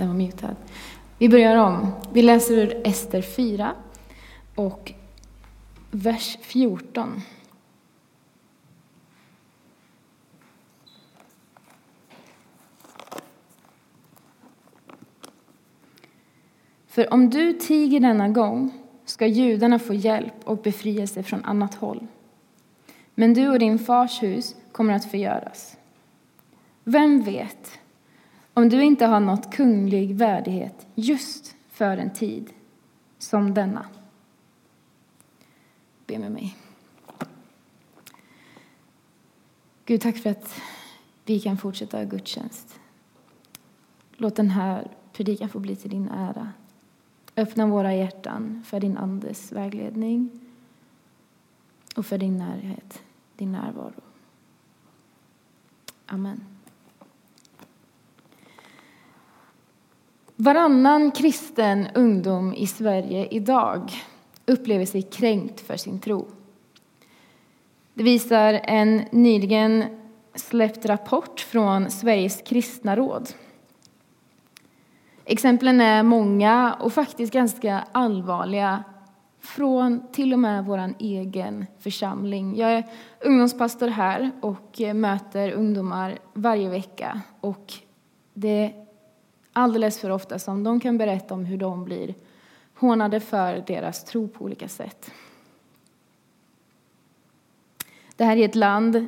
Den var mutad. Vi börjar om. Vi läser ur Ester 4 och vers 14. För om du tiger denna gång ska judarna få hjälp och befrielse från annat håll. Men du och din fars hus kommer att förgöras. Vem vet om du inte har nått kunglig värdighet just för en tid som denna? Be med mig. Gud, tack för att vi kan fortsätta gudstjänst. Låt den här predikan få bli till din ära. Öppna våra hjärtan för din Andes vägledning och för din närhet, din närvaro. Amen. Varannan kristen ungdom i Sverige idag upplever sig kränkt för sin tro. Det visar en nyligen släppt rapport från Sveriges kristna råd. Exemplen är många och faktiskt ganska allvarliga från till och med vår egen församling. Jag är ungdomspastor här och möter ungdomar varje vecka. Och det alldeles för ofta som de kan berätta om hur de blir hånade för deras tro på olika sätt. Det här är ett land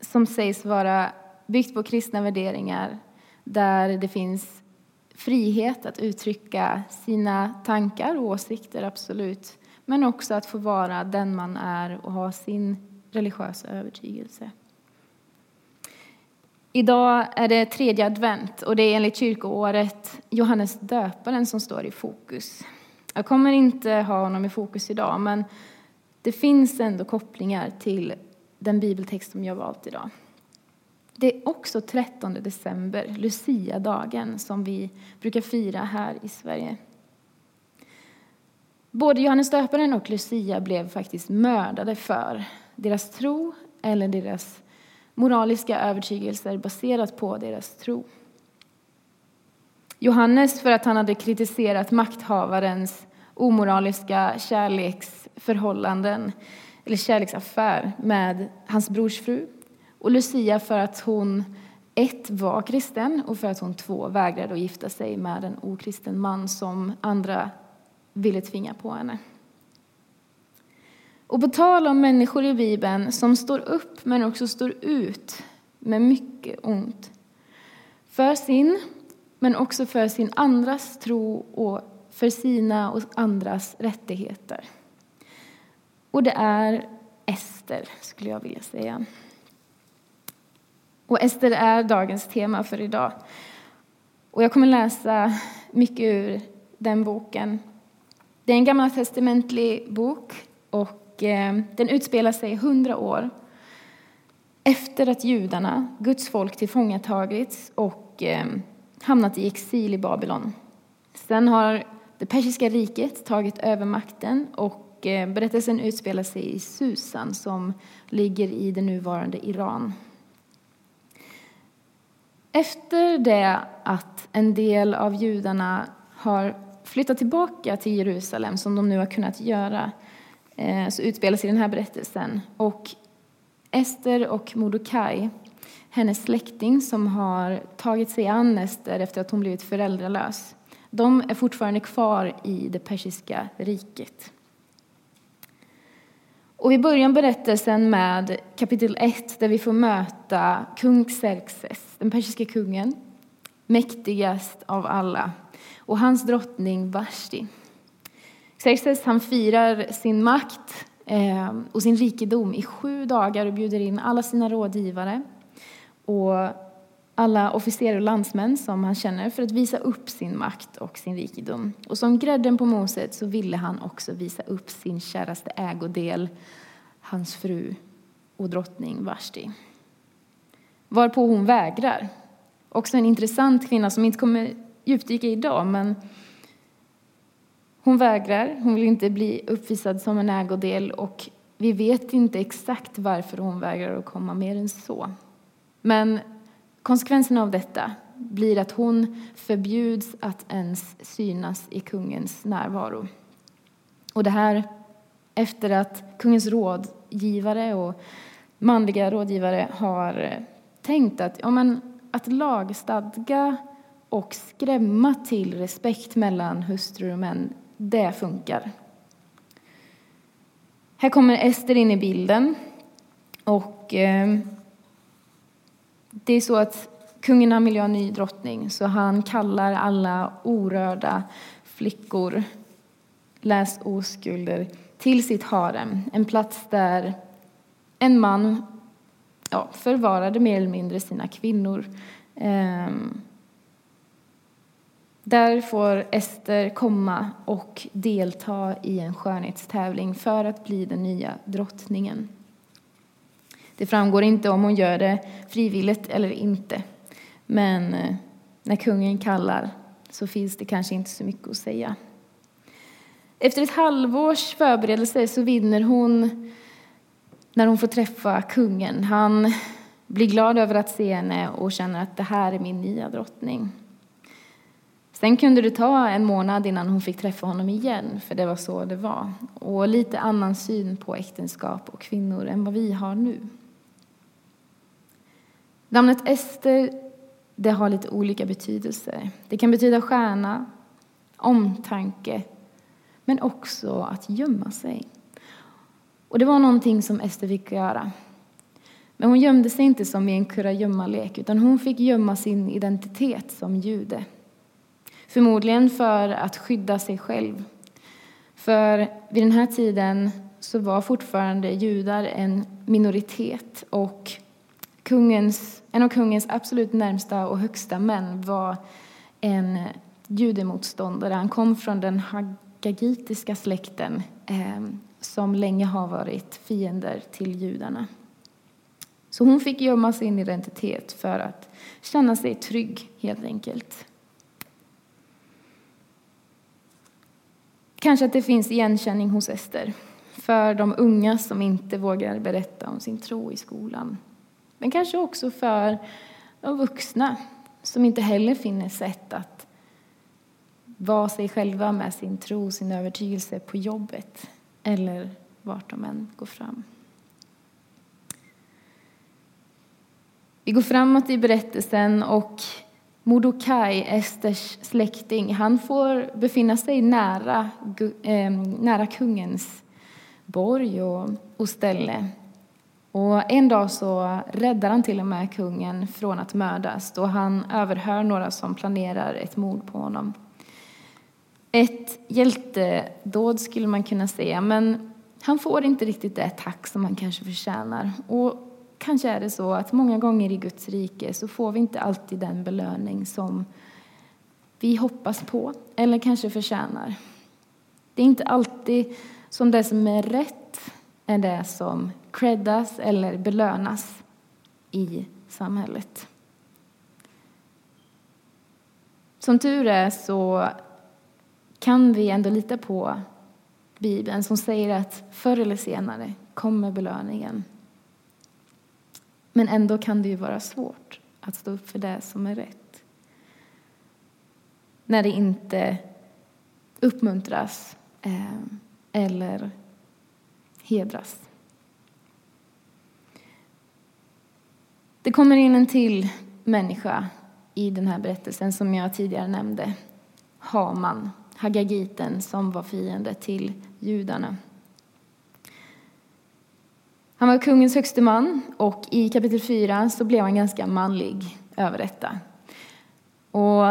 som sägs vara byggt på kristna värderingar där det finns frihet att uttrycka sina tankar och åsikter, absolut. Men också att få vara den man är och ha sin religiösa övertygelse. Idag är det tredje advent och det är enligt kyrkoåret Johannes döparen som står i fokus. Jag kommer inte ha honom i fokus idag, men det finns ändå kopplingar till den bibeltext som jag valt idag. Det är också 13 december, Lucia-dagen, som vi brukar fira här i Sverige. Både Johannes döparen och Lucia blev faktiskt mördade för deras tro eller deras moraliska övertygelser baserat på deras tro. Johannes för att han hade kritiserat makthavarens omoraliska kärleksförhållanden eller kärleksaffär med hans brors fru. Och Lucia för att hon ett var kristen och för att hon två vägrade att gifta sig med en okristen man som andra ville tvinga på henne. Och på tal om människor i Bibeln som står upp men också står ut med mycket ont. För sin, men också för sin andras tro och för sina och andras rättigheter. Och det är Ester, skulle jag vilja säga. Och Ester är dagens tema för idag. Och jag kommer läsa mycket ur den boken. Det är en gammaltestamentlig bok och eh, den utspelar sig hundra år efter att judarna, Guds folk, tillfångatagits och eh, hamnat i exil i Babylon. Sen har det persiska riket tagit över makten och eh, berättelsen utspelar sig i Susan som ligger i det nuvarande Iran. Efter det att en del av judarna har flyttat tillbaka till Jerusalem, som de nu har kunnat göra, Eh, så utspelar sig den här berättelsen. Och Ester och Mordokaj, hennes släkting som har tagit sig an Ester efter att hon blivit föräldralös, de är fortfarande kvar i det persiska riket. Och vi börjar berättelsen med kapitel 1 där vi får möta kung Xerxes, den persiska kungen, mäktigast av alla, och hans drottning Vashti. Xerxes han firar sin makt eh, och sin rikedom i sju dagar och bjuder in alla sina rådgivare och alla officerare och landsmän som han känner för att visa upp sin makt och sin rikedom. Och som grädden på moset så ville han också visa upp sin käraste ägodel, hans fru och drottning Vashti. Varpå hon vägrar. Också en intressant kvinna som inte kommer djupdyka idag, men hon vägrar. Hon vill inte bli uppvisad som en ägodel och vi vet inte exakt varför hon vägrar att komma mer än så. Men konsekvensen av detta, blir att hon förbjuds att ens synas i kungens närvaro. Och det här efter att kungens rådgivare och manliga rådgivare har tänkt att, ja, men, att lagstadga och skrämma till respekt mellan hustrur och män, det funkar. Här kommer Ester in i bilden. Och eh, det är så att kungen vill ha en ny drottning så han kallar alla orörda flickor, läs oskulder, till sitt harem. En plats där en man ja, förvarade mer eller mindre sina kvinnor. Eh, där får Ester komma och delta i en skönhetstävling för att bli den nya drottningen. Det framgår inte om hon gör det frivilligt eller inte. Men eh, när kungen kallar så finns det kanske inte så mycket att säga. Efter ett halvårs förberedelse så vinner hon när hon får träffa kungen. Han blir glad över att se henne och känner att det här är min nya drottning. Sen kunde det ta en månad innan hon fick träffa honom igen, för det var så det var. Och lite annan syn på äktenskap och kvinnor än vad vi har nu. Namnet Ester det har lite olika betydelser. Det kan betyda stjärna, omtanke, men också att gömma sig. Och det var någonting som Ester fick göra. Men hon gömde sig inte som i en kurragömmalek, utan hon fick gömma sin identitet som jude. Förmodligen för att skydda sig själv. För vid den här tiden så var fortfarande judar en minoritet och kungens, en av kungens absolut närmsta och högsta män var en judemotståndare. Han kom från den hagagitiska släkten eh, som länge har varit fiender till judarna. Så hon fick gömma sin identitet för att känna sig trygg, helt enkelt. Kanske att det finns igenkänning hos Ester för de unga som inte vågar berätta om sin tro i skolan. Men kanske också för de vuxna som inte heller finner sätt att vara sig själva med sin tro, sin övertygelse på jobbet eller vart de än går fram. Vi går framåt i berättelsen och Mordokaj, Esters släkting, han får befinna sig nära, ehm, nära kungens borg och, och ställe. Och en dag så räddar han till och med kungen från att mördas då han överhör några som planerar ett mord på honom. Ett hjältedåd skulle man kunna säga, men han får inte riktigt det tack som han kanske förtjänar. Och kanske är det så att många gånger i Guds rike så får vi inte alltid den belöning som vi hoppas på eller kanske förtjänar. Det är inte alltid som det som är rätt är det som creddas eller belönas i samhället. Som tur är så kan vi ändå lita på Bibeln som säger att förr eller senare kommer belöningen. Men ändå kan det ju vara svårt att stå upp för det som är rätt. När det inte uppmuntras eh, eller hedras. Det kommer in en till människa i den här berättelsen som jag tidigare nämnde. Haman, Hagagiten som var fiende till judarna. Han var kungens högste man och i kapitel 4 så blev han ganska manlig över detta. Och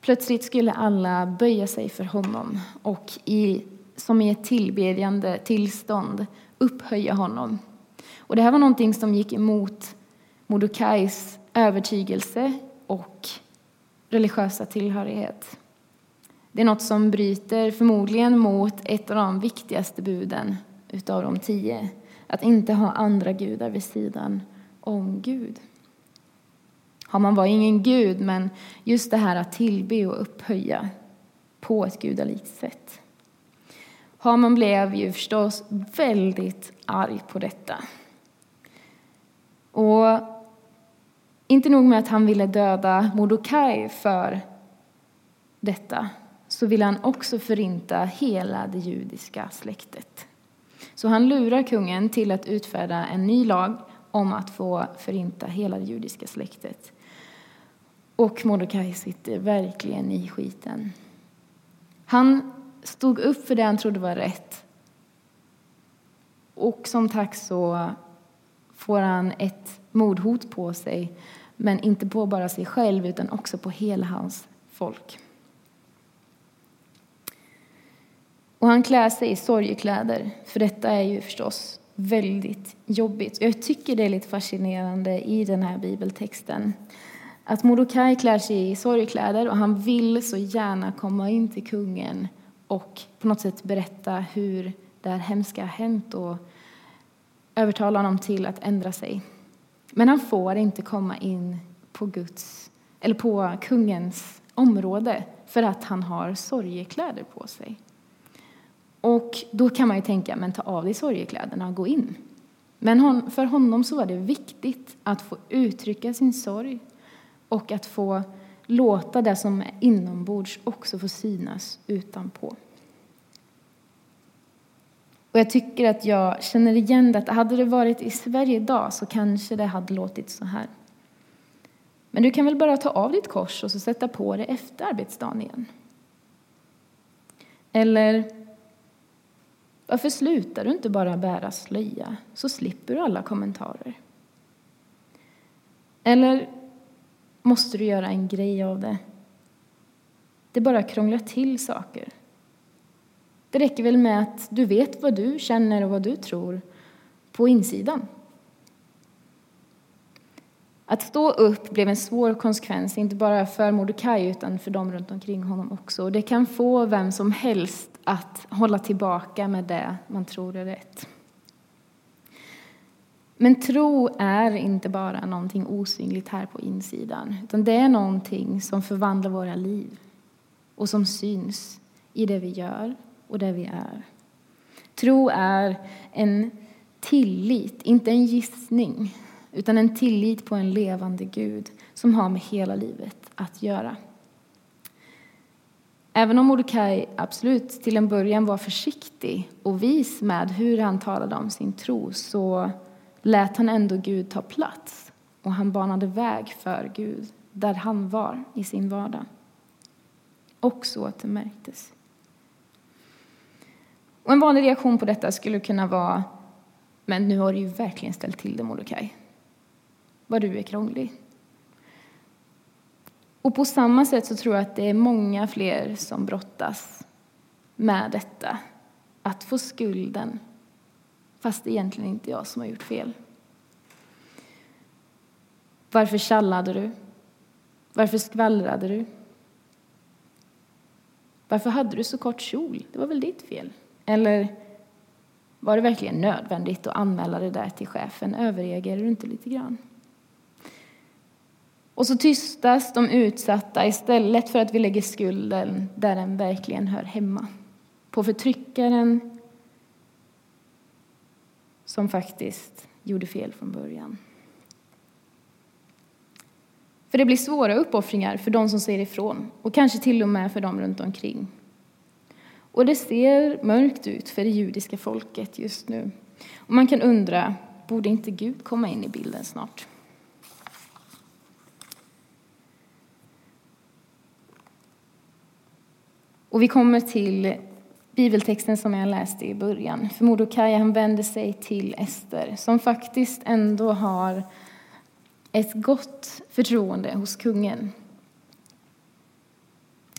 plötsligt skulle alla böja sig för honom och i, som i ett tillbedjande tillstånd upphöja honom. Och det här var någonting som gick emot Mordokais övertygelse och religiösa tillhörighet. Det är något som bryter förmodligen mot ett av de viktigaste buden utav de tio att inte ha andra gudar vid sidan om Gud. Haman var ingen gud, men just det här att tillbe och upphöja på ett gudalikt sätt. Haman blev ju förstås väldigt arg på detta. Och Inte nog med att han ville döda Mordokaj för detta, så ville han också förinta hela det judiska släktet. Så han lurar kungen till att utfärda en ny lag om att få förinta hela det judiska släktet. Och Mordecai sitter verkligen i skiten. Han stod upp för det han trodde var rätt. Och som tack så får han ett mordhot på sig, men inte på bara sig själv utan också på hela hans folk. Och han klär sig i sorgekläder, för detta är ju förstås väldigt jobbigt. Jag tycker det är lite fascinerande i den här bibeltexten att Mordokaj klär sig i sorgkläder och han vill så gärna komma in till kungen och på något sätt berätta hur det här hemska har hänt och övertala honom till att ändra sig. Men han får inte komma in på Guds eller på kungens område för att han har sorgekläder på sig. Och då kan man ju tänka, men ta av dig sorgekläderna och gå in. Men för honom så var det viktigt att få uttrycka sin sorg och att få låta det som är inombords också få synas utanpå. Och jag tycker att jag känner igen det, hade det varit i Sverige idag så kanske det hade låtit så här. Men du kan väl bara ta av ditt kors och så sätta på det efter arbetsdagen igen? Eller varför slutar du inte bara bära slöja så slipper du alla kommentarer? Eller måste du göra en grej av det? Det bara krånglar till saker. Det räcker väl med att du vet vad du känner och vad du tror på insidan. Att stå upp blev en svår konsekvens, inte bara för Mordecai utan för dem runt omkring honom också. det kan få vem som helst att hålla tillbaka med det man tror är rätt. Men tro är inte bara någonting osynligt här på insidan, utan det är någonting som förvandlar våra liv och som syns i det vi gör och det vi är. Tro är en tillit, inte en gissning, utan en tillit på en levande Gud som har med hela livet att göra. Även om Mordecai absolut till en början var försiktig och vis med hur han talade om sin tro så lät han ändå Gud ta plats och han banade väg för Gud där han var i sin vardag. Och så att det märktes. Och en vanlig reaktion på detta skulle kunna vara men nu har du ju verkligen ställt till det, Mordecai. Vad du är krånglig. Och på samma sätt så tror jag att det är många fler som brottas med detta. Att få skulden, fast det egentligen inte är jag som har gjort fel. Varför tjallade du? Varför skvallrade du? Varför hade du så kort kjol? Det var väl ditt fel? Eller var det verkligen nödvändigt att anmäla det där till chefen? Överreagerade du inte lite grann? Och så tystas de utsatta istället för att vi lägger skulden där den verkligen hör hemma. På förtryckaren som faktiskt gjorde fel från början. För det blir svåra uppoffringar för de som säger ifrån och kanske till och med för dem runt omkring. Och det ser mörkt ut för det judiska folket just nu. Och man kan undra, borde inte Gud komma in i bilden snart? Och vi kommer till bibeltexten som jag läste i början. För Mordecai han vänder sig till Ester som faktiskt ändå har ett gott förtroende hos kungen.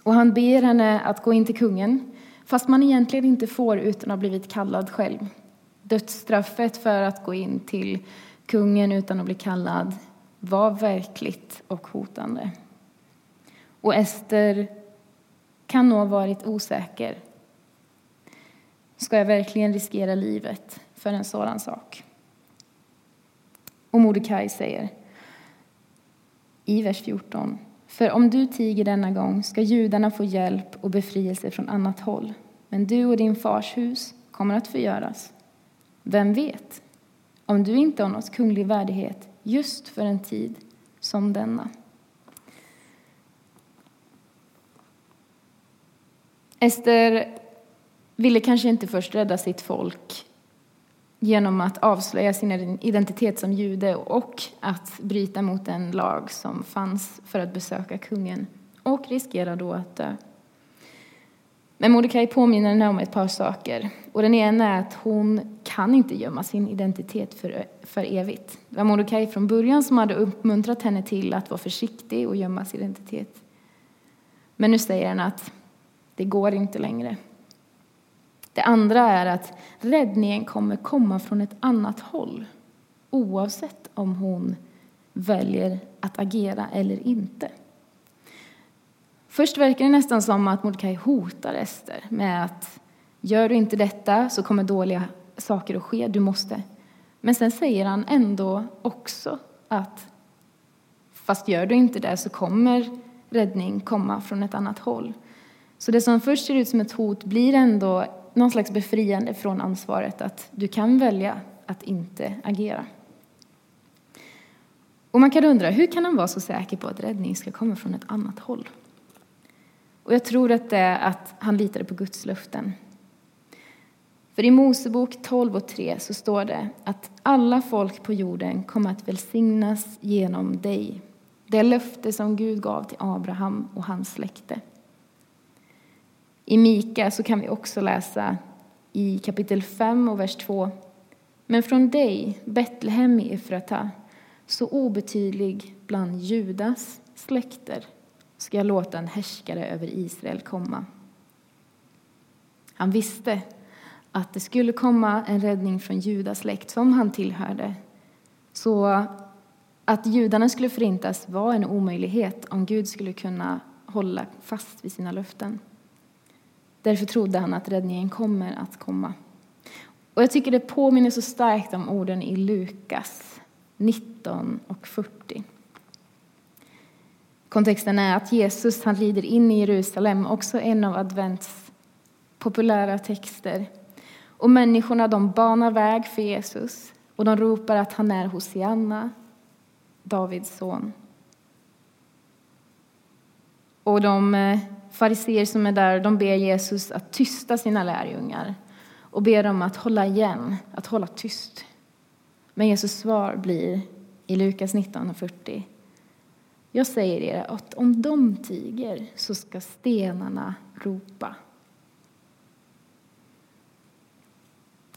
Och han ber henne att gå in till kungen fast man egentligen inte får utan att ha blivit kallad själv. Dödsstraffet för att gå in till kungen utan att bli kallad var verkligt och hotande. Och Ester kan nog ha varit osäker. Ska jag verkligen riskera livet för en sådan sak? Och Mordecai säger i vers 14. För om du tiger denna gång ska judarna få hjälp och befrielse från annat håll, men du och din fars hus kommer att förgöras. Vem vet, om du inte har nått kunglig värdighet just för en tid som denna. Ester ville kanske inte först rädda sitt folk genom att avslöja sin identitet som jude och att bryta mot den lag som fanns för att besöka kungen och riskera då att dö. Men Mordecai påminner henne om ett par saker. Och den ena är att hon kan inte gömma sin identitet för, för evigt. Det var Mordecai från början som hade uppmuntrat henne till att vara försiktig och gömma sin identitet. Men nu säger han att det går inte längre. Det andra är att räddningen kommer komma från ett annat håll oavsett om hon väljer att agera eller inte. Först verkar det nästan som att Mordecai hotar Ester med att gör du inte detta så kommer dåliga saker att ske, du måste. Men sen säger han ändå också att fast gör du inte det så kommer räddning komma från ett annat håll. Så det som först ser ut som ett hot blir ändå någon slags befriande från ansvaret att du kan välja att inte agera. Och man kan undra, hur kan han vara så säker på att räddning ska komma från ett annat håll? Och jag tror att det är att han litade på Guds löften. För i Mosebok 12 och 3 så står det att alla folk på jorden kommer att välsignas genom dig. Det löfte som Gud gav till Abraham och hans släkte. I Mika så kan vi också läsa i kapitel 5 och vers 2. Men från dig, Betlehem i Efrata, så obetydlig bland Judas släkter, ska jag låta en härskare över Israel komma. Han visste att det skulle komma en räddning från Judas släkt som han tillhörde. Så att judarna skulle förintas var en omöjlighet om Gud skulle kunna hålla fast vid sina löften. Därför trodde han att räddningen kommer att komma. Och jag tycker det påminner så starkt om orden i Lukas 19 och 40. Kontexten är att Jesus han rider in i Jerusalem, också en av advents populära texter. Och människorna de banar väg för Jesus och de ropar att han är Hosianna, Davids son. Och de eh, fariser som är där de ber Jesus att tysta sina lärjungar och ber dem att hålla igen, att hålla tyst. Men Jesus svar blir i Lukas 19.40 jag säger er att om de tiger så ska stenarna ropa.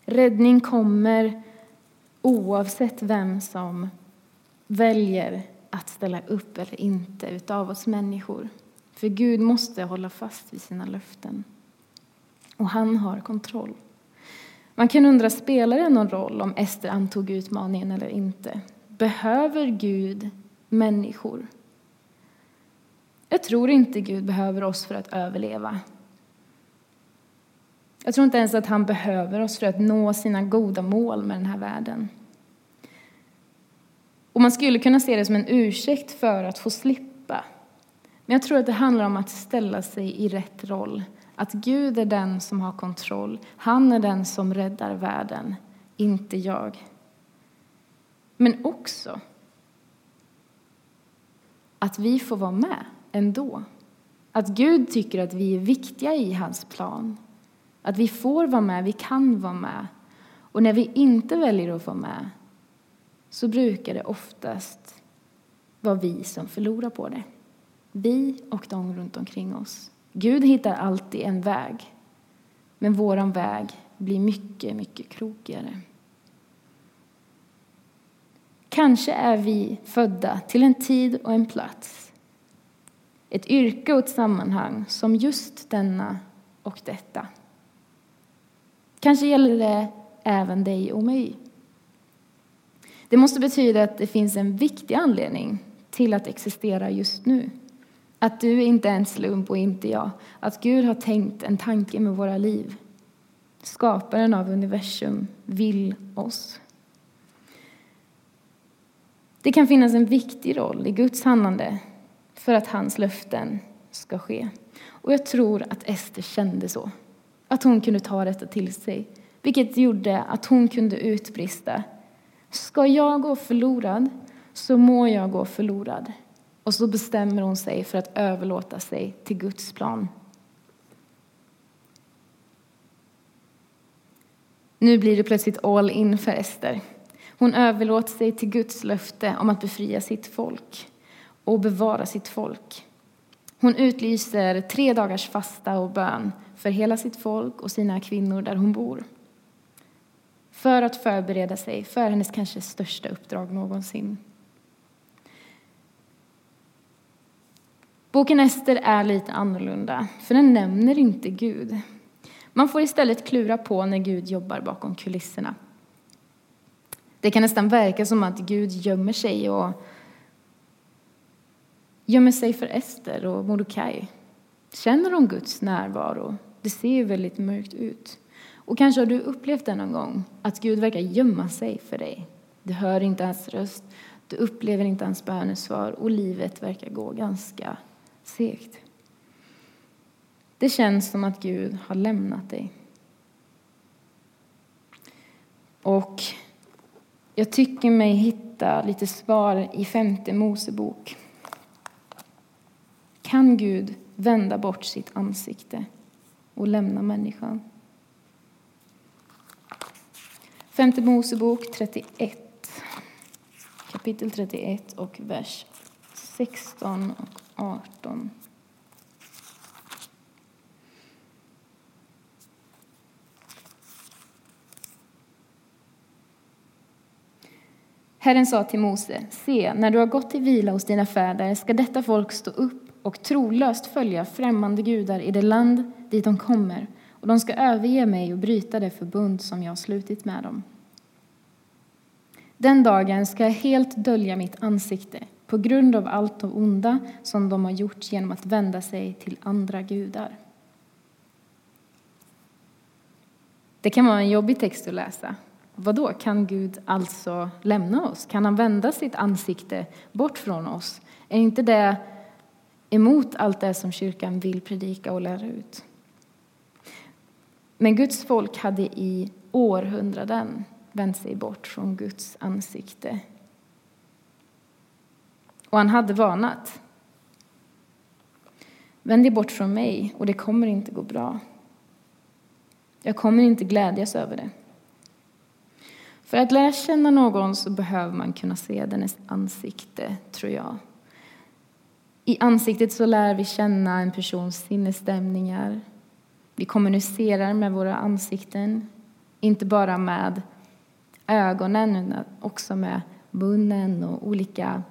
Räddning kommer oavsett vem som väljer att ställa upp eller inte utav oss människor. För Gud måste hålla fast vid sina löften. Och han har kontroll. Man kan undra, spelar det någon roll om Ester antog utmaningen eller inte? Behöver Gud människor? Jag tror inte Gud behöver oss för att överleva. Jag tror inte ens att han behöver oss för att nå sina goda mål med den här världen. Och man skulle kunna se det som en ursäkt för att få slippa. Men jag tror att det handlar om att ställa sig i rätt roll. Att Gud är den som har kontroll. Han är den som räddar världen, inte jag. Men också att vi får vara med ändå. Att Gud tycker att vi är viktiga i hans plan. Att vi får vara med, vi kan vara med. Och när vi inte väljer att vara med så brukar det oftast vara vi som förlorar på det. Vi och de runt omkring oss. Gud hittar alltid en väg, men vår väg blir mycket, mycket krokigare. Kanske är vi födda till en tid och en plats ett yrke och ett sammanhang som just denna och detta. Kanske gäller det även dig och mig. Det måste betyda att det finns en viktig anledning till att existera just nu. Att du inte är en slump och inte jag. Att Gud har tänkt en tanke med våra liv. Skaparen av universum vill oss. Det kan finnas en viktig roll i Guds handlande för att hans löften ska ske. Och jag tror att Ester kände så. Att hon kunde ta detta till sig. Vilket gjorde att hon kunde utbrista. Ska jag gå förlorad så må jag gå förlorad. Och så bestämmer hon sig för att överlåta sig till Guds plan. Nu blir det plötsligt all in för Ester. Hon överlåter sig till Guds löfte om att befria sitt folk och bevara sitt folk. Hon utlyser tre dagars fasta och bön för hela sitt folk och sina kvinnor där hon bor. För att förbereda sig för hennes kanske största uppdrag någonsin. Boken Ester är lite annorlunda, för den nämner inte Gud. Man får istället klura på när Gud jobbar bakom kulisserna. Det kan nästan verka som att Gud gömmer sig och gömmer sig för Ester och Mordecai. Känner de Guds närvaro? Det ser ju väldigt mörkt ut. Och kanske har du upplevt det någon gång, att Gud verkar gömma sig för dig. Du hör inte hans röst, du upplever inte hans bönesvar och livet verkar gå ganska segt. Det känns som att Gud har lämnat dig. Och jag tycker mig hitta lite svar i femte Mosebok. Kan Gud vända bort sitt ansikte och lämna människan? Femte Mosebok 31, kapitel 31 och vers 16 och 18. Herren sa till Mose, se, när du har gått till vila hos dina fäder ska detta folk stå upp och trolöst följa främmande gudar i det land dit de kommer, och de ska överge mig och bryta det förbund som jag har slutit med dem. Den dagen ska jag helt dölja mitt ansikte på grund av allt det onda som de har gjort genom att vända sig till andra gudar. Det kan vara en jobbig text att läsa. Vad då? Kan Gud alltså lämna oss? Kan han vända sitt ansikte bort från oss? Är inte det emot allt det som kyrkan vill predika och lära ut? Men Guds folk hade i århundraden vänt sig bort från Guds ansikte. Och han hade varnat. Vänd dig bort från mig och det kommer inte gå bra. Jag kommer inte glädjas över det. För att lära känna någon så behöver man kunna se dennes ansikte, tror jag. I ansiktet så lär vi känna en persons sinnesstämningar. Vi kommunicerar med våra ansikten, inte bara med ögonen utan också med munnen och olika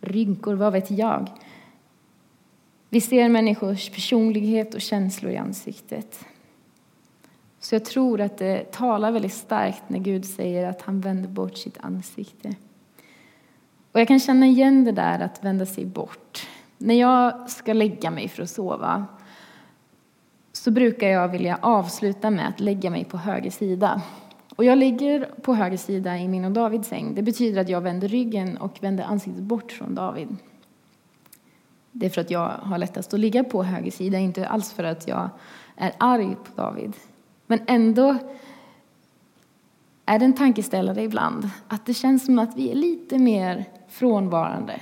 rynkor, vad vet jag. Vi ser människors personlighet och känslor i ansiktet. Så jag tror att det talar väldigt starkt när Gud säger att han vänder bort sitt ansikte. Och jag kan känna igen det där att vända sig bort. När jag ska lägga mig för att sova så brukar jag vilja avsluta med att lägga mig på höger sida. Och jag ligger på höger sida i min och Davids säng. Det betyder att jag vänder ryggen och vänder ansiktet bort från David. Det är för att jag har lättast att ligga på höger sida, inte alls för att jag är arg på David. Men ändå är det en tankeställare ibland att det känns som att vi är lite mer frånvarande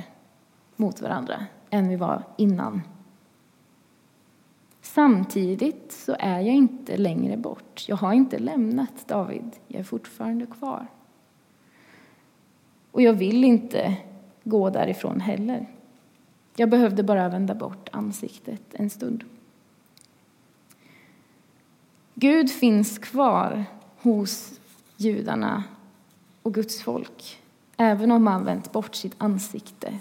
mot varandra än vi var innan. Samtidigt så är jag inte längre bort. Jag har inte lämnat David. Jag är fortfarande kvar. Och jag vill inte gå därifrån heller. Jag behövde bara vända bort ansiktet en stund. Gud finns kvar hos judarna och Guds folk, även om man vänt bort sitt ansikte.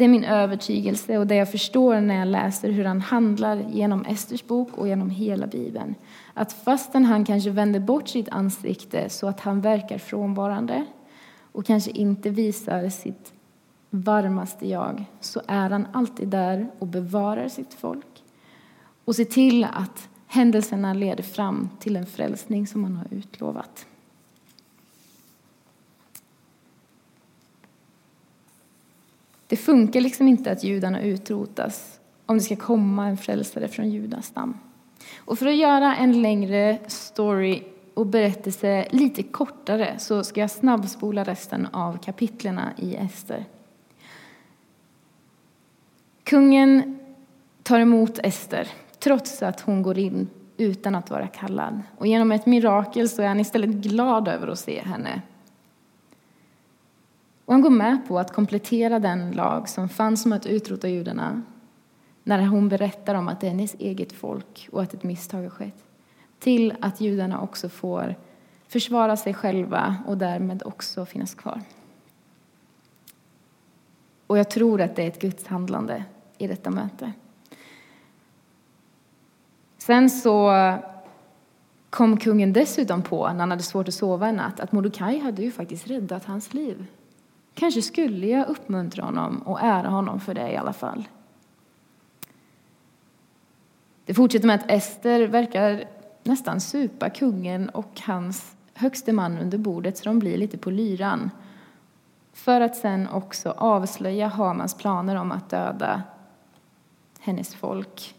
Det är min övertygelse och det jag förstår när jag läser hur han handlar genom Esters bok och genom hela Bibeln. Att fastän han kanske vänder bort sitt ansikte så att han verkar frånvarande och kanske inte visar sitt varmaste jag så är han alltid där och bevarar sitt folk och ser till att händelserna leder fram till en frälsning som han har utlovat. Det funkar liksom inte att judarna utrotas om det ska komma en frälsare från Judas stam. Och för att göra en längre story och berättelse lite kortare så ska jag snabbspola resten av kapitlerna i Ester. Kungen tar emot Ester trots att hon går in utan att vara kallad. Och genom ett mirakel så är han istället glad över att se henne. Och han går med på att komplettera den lag som fanns om att utrota judarna när hon berättar om att det är hennes eget folk och att ett misstag har skett till att judarna också får försvara sig själva och därmed också finnas kvar. Och jag tror att det är ett Guds handlande i detta möte. Sen så kom kungen dessutom på, när han hade svårt att sova en natt, att Mordecai hade ju faktiskt räddat hans liv. Kanske skulle jag uppmuntra honom och ära honom för det i alla fall. Det fortsätter med att Ester verkar nästan supa kungen och hans högste man under bordet så de blir lite på lyran. För att sen också avslöja Hamans planer om att döda hennes folk.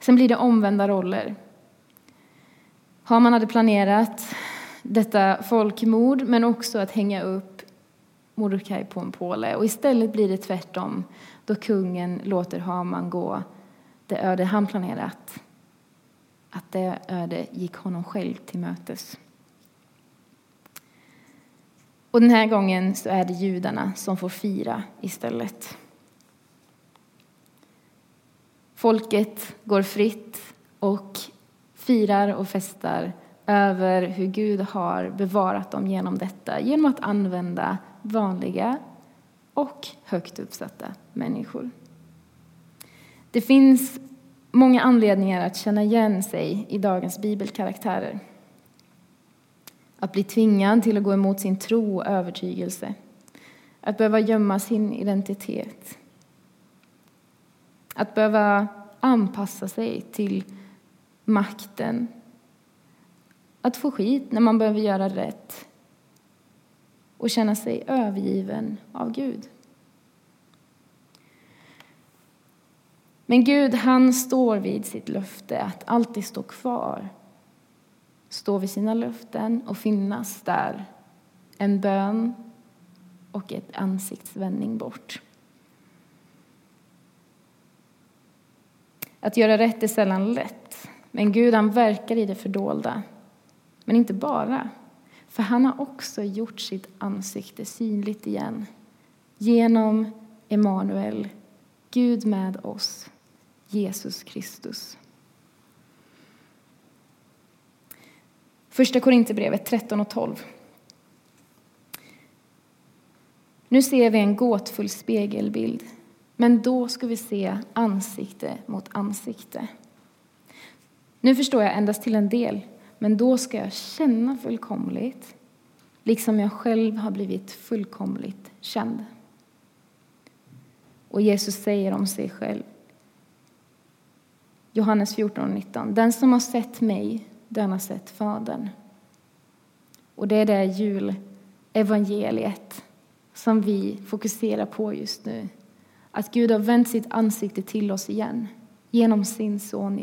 Sen blir det omvända roller. Haman hade planerat detta folkmord men också att hänga upp Mordecai på en påle. Och istället blir det tvärtom då kungen låter Haman gå det öde han planerat. Att det öde gick honom själv till mötes. Och den här gången så är det judarna som får fira istället. Folket går fritt och firar och festar över hur Gud har bevarat dem genom detta genom att använda vanliga och högt uppsatta människor. Det finns många anledningar att känna igen sig i dagens bibelkaraktärer. Att bli tvingad till att gå emot sin tro och övertygelse. Att behöva gömma sin identitet. Att behöva anpassa sig till makten. Att få skit när man behöver göra rätt. Och känna sig övergiven av Gud. Men Gud, han står vid sitt löfte att alltid stå kvar. Stå vid sina löften och finnas där. En bön och ett ansiktsvändning bort. Att göra rätt är sällan lätt, men Gud han verkar i det fördolda. Men inte bara, för han har också gjort sitt ansikte synligt igen genom Emanuel, Gud med oss, Jesus Kristus. Första Korinthierbrevet 13 och 12. Nu ser vi en gåtfull spegelbild men då ska vi se ansikte mot ansikte. Nu förstår jag endast till en del, men då ska jag känna fullkomligt, liksom jag själv har blivit fullkomligt känd. Och Jesus säger om sig själv, Johannes 14 och 19, den som har sett mig, den har sett Fadern. Och det är det julevangeliet som vi fokuserar på just nu att Gud har vänt sitt ansikte till oss igen genom sin son